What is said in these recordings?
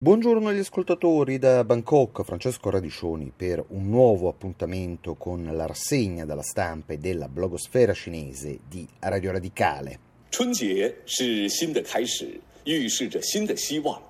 Buongiorno agli ascoltatori da Bangkok, Francesco Radiccioni per un nuovo appuntamento con la rassegna dalla stampa e della blogosfera cinese di Radio Radicale. 春节是新的开始，预示着新的希望。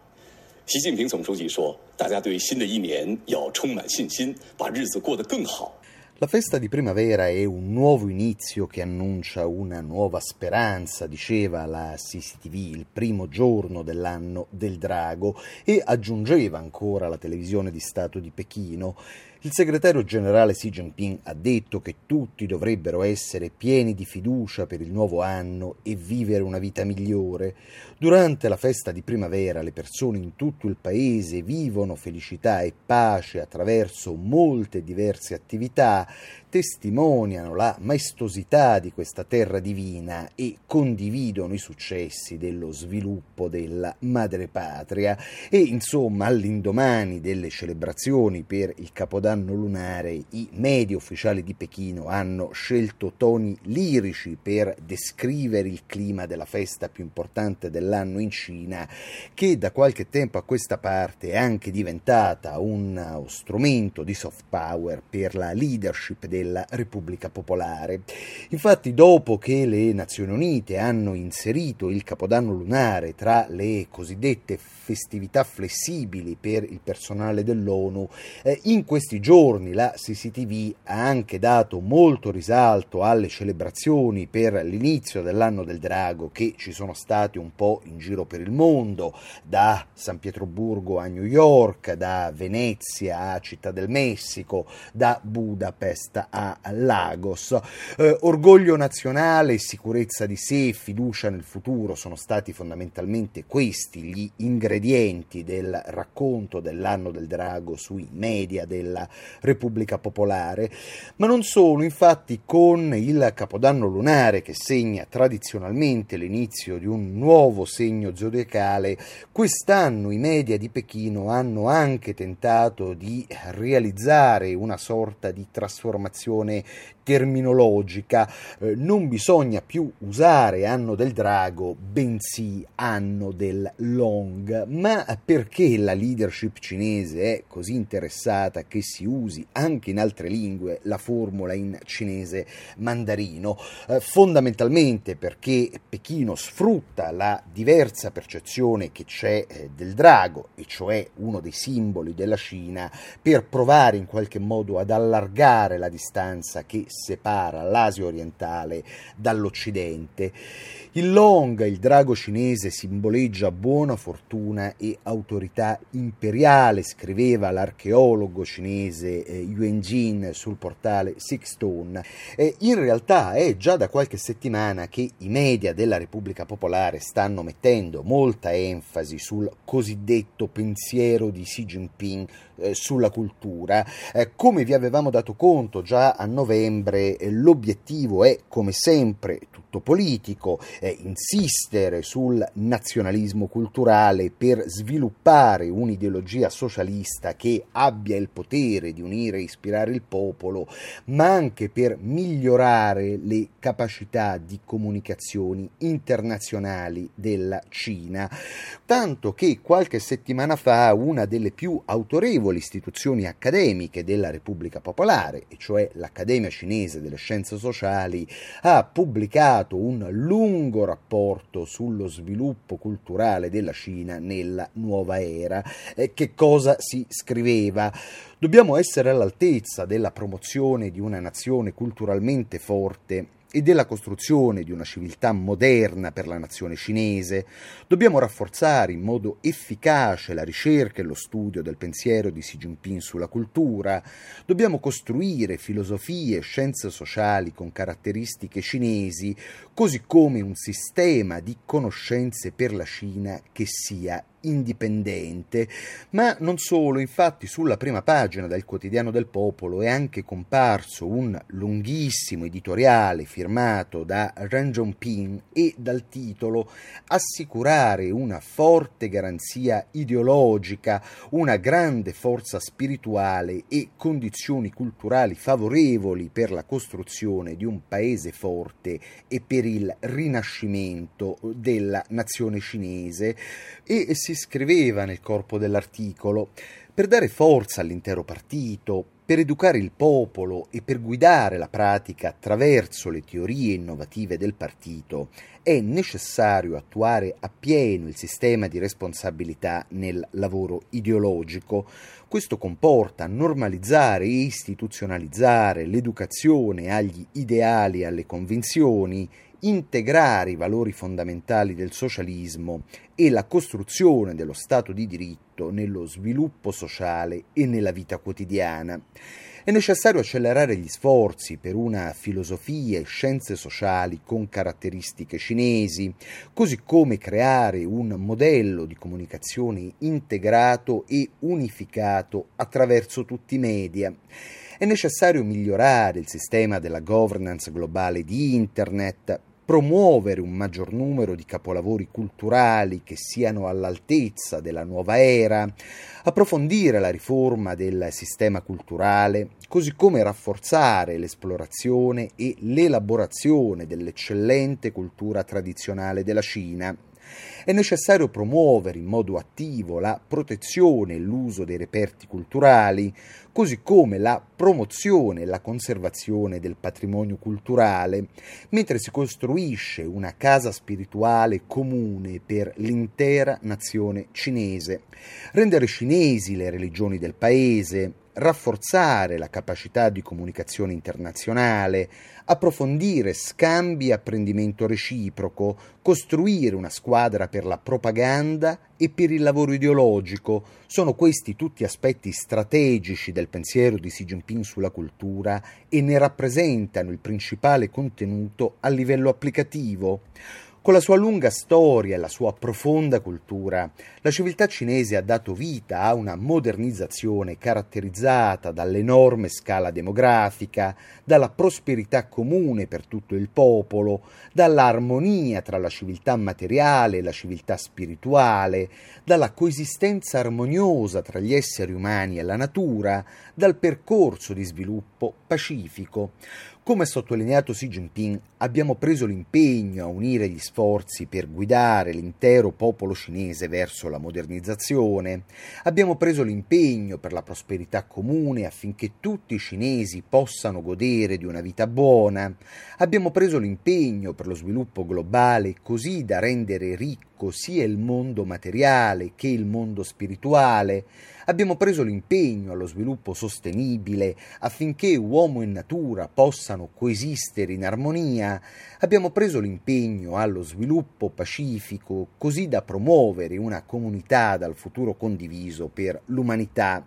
习近平总书记说：“大家对新的一年要充满信心，把日子过得更好。” La festa di primavera è un nuovo inizio che annuncia una nuova speranza, diceva la CCTV, il primo giorno dell'anno del drago, e aggiungeva ancora la televisione di Stato di Pechino. Il segretario generale Xi Jinping ha detto che tutti dovrebbero essere pieni di fiducia per il nuovo anno e vivere una vita migliore. Durante la festa di primavera le persone in tutto il paese vivono felicità e pace attraverso molte diverse attività, testimoniano la maestosità di questa terra divina e condividono i successi dello sviluppo della madrepatria e insomma all'indomani delle celebrazioni per il Capodanno lunare i media ufficiali di Pechino hanno scelto toni lirici per descrivere il clima della festa più importante dell'anno in Cina che da qualche tempo a questa parte è anche diventata uno strumento di soft power per la leadership del della Repubblica Popolare. Infatti, dopo che le Nazioni Unite hanno inserito il Capodanno lunare tra le cosiddette festività flessibili per il personale dell'ONU, eh, in questi giorni la CCTV ha anche dato molto risalto alle celebrazioni per l'inizio dell'anno del drago che ci sono state un po' in giro per il mondo, da San Pietroburgo a New York, da Venezia a Città del Messico, da Budapest a Lagos. Eh, orgoglio nazionale, sicurezza di sé, fiducia nel futuro sono stati fondamentalmente questi gli ingredienti del racconto dell'anno del drago sui media della Repubblica Popolare, ma non solo, infatti con il Capodanno lunare che segna tradizionalmente l'inizio di un nuovo segno zodiacale, quest'anno i media di Pechino hanno anche tentato di realizzare una sorta di trasformazione terminologica, eh, non bisogna più usare anno del drago, bensì anno del long. Ma perché la leadership cinese è così interessata che si usi anche in altre lingue la formula in cinese mandarino? Eh, fondamentalmente perché Pechino sfrutta la diversa percezione che c'è eh, del drago, e cioè uno dei simboli della Cina, per provare in qualche modo ad allargare la distanza che separa l'Asia orientale dall'Occidente. Il Long, il drago cinese, simboleggia buona fortuna e autorità imperiale, scriveva l'archeologo cinese eh, Yuan Jin sul portale Sixstone. Eh, in realtà è già da qualche settimana che i media della Repubblica Popolare stanno mettendo molta enfasi sul cosiddetto pensiero di Xi Jinping eh, sulla cultura. Eh, come vi avevamo dato conto già a novembre, eh, l'obiettivo è come sempre tutto politico, insistere sul nazionalismo culturale per sviluppare un'ideologia socialista che abbia il potere di unire e ispirare il popolo, ma anche per migliorare le capacità di comunicazioni internazionali della Cina. Tanto che qualche settimana fa una delle più autorevoli istituzioni accademiche della Repubblica Popolare, e cioè l'Accademia Cinese delle Scienze Sociali, ha pubblicato un lungo rapporto sullo sviluppo culturale della Cina nella nuova era. Eh, che cosa si scriveva? Dobbiamo essere all'altezza della promozione di una nazione culturalmente forte e della costruzione di una civiltà moderna per la nazione cinese, dobbiamo rafforzare in modo efficace la ricerca e lo studio del pensiero di Xi Jinping sulla cultura, dobbiamo costruire filosofie e scienze sociali con caratteristiche cinesi, così come un sistema di conoscenze per la Cina che sia indipendente, ma non solo, infatti sulla prima pagina del quotidiano del popolo è anche comparso un lunghissimo editoriale firmato da Ren Zhongping e dal titolo Assicurare una forte garanzia ideologica, una grande forza spirituale e condizioni culturali favorevoli per la costruzione di un paese forte e per il rinascimento della nazione cinese. E si si scriveva nel corpo dell'articolo, per dare forza all'intero partito, per educare il popolo e per guidare la pratica attraverso le teorie innovative del partito è necessario attuare appieno il sistema di responsabilità nel lavoro ideologico. Questo comporta normalizzare e istituzionalizzare l'educazione agli ideali e alle convinzioni, integrare i valori fondamentali del socialismo e la costruzione dello Stato di diritto nello sviluppo sociale e nella vita quotidiana. È necessario accelerare gli sforzi per una filosofia e scienze sociali con caratteristiche cinesi, così come creare un modello di comunicazione integrato e unificato attraverso tutti i media. È necessario migliorare il sistema della governance globale di Internet, promuovere un maggior numero di capolavori culturali che siano all'altezza della nuova era, approfondire la riforma del sistema culturale, così come rafforzare l'esplorazione e l'elaborazione dell'eccellente cultura tradizionale della Cina. È necessario promuovere in modo attivo la protezione e l'uso dei reperti culturali, così come la promozione e la conservazione del patrimonio culturale, mentre si costruisce una casa spirituale comune per l'intera nazione cinese. Rendere cinesi le religioni del paese, rafforzare la capacità di comunicazione internazionale, approfondire scambi e apprendimento reciproco, costruire una squadra per la propaganda e per il lavoro ideologico. Sono questi tutti aspetti strategici del pensiero di Xi Jinping sulla cultura e ne rappresentano il principale contenuto a livello applicativo. Con la sua lunga storia e la sua profonda cultura, la civiltà cinese ha dato vita a una modernizzazione caratterizzata dall'enorme scala demografica, dalla prosperità comune per tutto il popolo, dall'armonia tra la civiltà materiale e la civiltà spirituale, dalla coesistenza armoniosa tra gli esseri umani e la natura, dal percorso di sviluppo pacifico. Come ha sottolineato Xi Jinping, abbiamo preso l'impegno a unire gli sforzi per guidare l'intero popolo cinese verso la modernizzazione, abbiamo preso l'impegno per la prosperità comune affinché tutti i cinesi possano godere di una vita buona, abbiamo preso l'impegno per lo sviluppo globale così da rendere ricco sia il mondo materiale che il mondo spirituale, abbiamo preso l'impegno allo sviluppo sostenibile affinché uomo e natura possano coesistere in armonia, abbiamo preso l'impegno allo sviluppo pacifico così da promuovere una comunità dal futuro condiviso per l'umanità.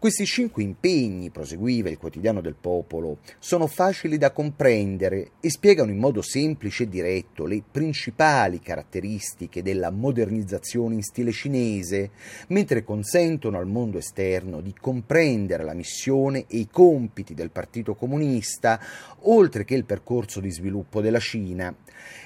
Questi cinque impegni, proseguiva il quotidiano del popolo, sono facili da comprendere e spiegano in modo semplice e diretto le principali caratteristiche della modernizzazione in stile cinese, mentre consentono al mondo esterno di comprendere la missione e i compiti del Partito Comunista, oltre che il percorso di sviluppo della Cina.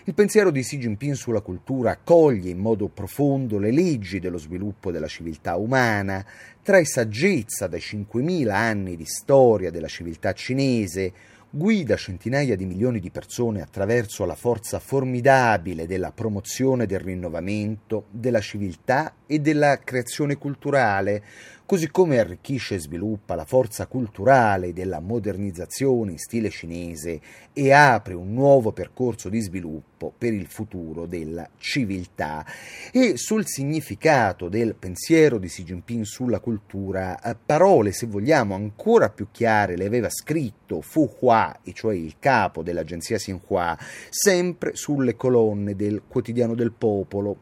Il pensiero di Xi Jinping sulla cultura coglie in modo profondo le leggi dello sviluppo della civiltà umana, trae saggezza dai 5.000 anni di storia della civiltà cinese, guida centinaia di milioni di persone attraverso la forza formidabile della promozione del rinnovamento, della civiltà e della creazione culturale, così come arricchisce e sviluppa la forza culturale della modernizzazione in stile cinese e apre un nuovo percorso di sviluppo per il futuro della civiltà. E sul significato del pensiero di Xi Jinping sulla cultura, eh, parole, se vogliamo, ancora più chiare le aveva scritto Fu Hua, e cioè il capo dell'agenzia Xinhua, sempre sulle colonne del quotidiano del popolo.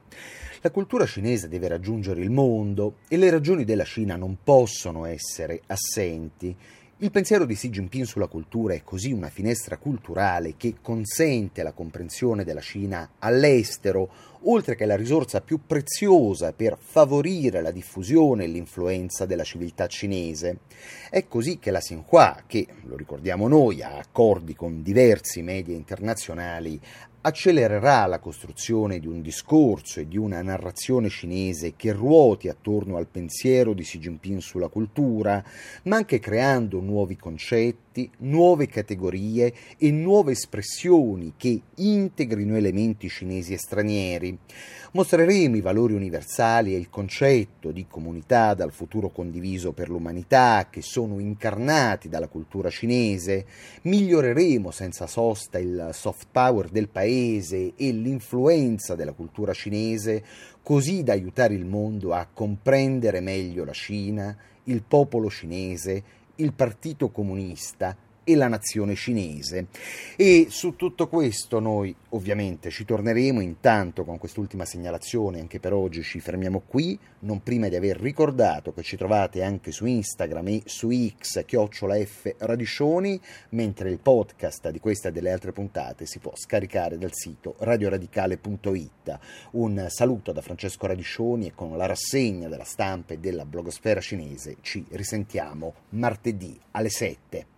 La cultura cinese deve raggiungere il mondo e le ragioni della Cina non possono essere assenti. Il pensiero di Xi Jinping sulla cultura è così una finestra culturale che consente la comprensione della Cina all'estero, oltre che la risorsa più preziosa per favorire la diffusione e l'influenza della civiltà cinese. È così che la Xinhua, che lo ricordiamo noi, ha accordi con diversi media internazionali, accelererà la costruzione di un discorso e di una narrazione cinese che ruoti attorno al pensiero di Xi Jinping sulla cultura, ma anche creando nuovi concetti, nuove categorie e nuove espressioni che integrino elementi cinesi e stranieri. Mostreremo i valori universali e il concetto di comunità dal futuro condiviso per l'umanità che sono incarnati dalla cultura cinese, miglioreremo senza sosta il soft power del paese paese e l'influenza della cultura cinese così da aiutare il mondo a comprendere meglio la Cina, il popolo cinese, il Partito Comunista e la nazione cinese. E su tutto questo noi ovviamente ci torneremo, intanto con quest'ultima segnalazione anche per oggi ci fermiamo qui, non prima di aver ricordato che ci trovate anche su Instagram e su X, chiocciola F Radiscioni, mentre il podcast di questa e delle altre puntate si può scaricare dal sito radioradicale.it. Un saluto da Francesco Radiscioni e con la rassegna della stampa e della blogosfera cinese ci risentiamo martedì alle 7.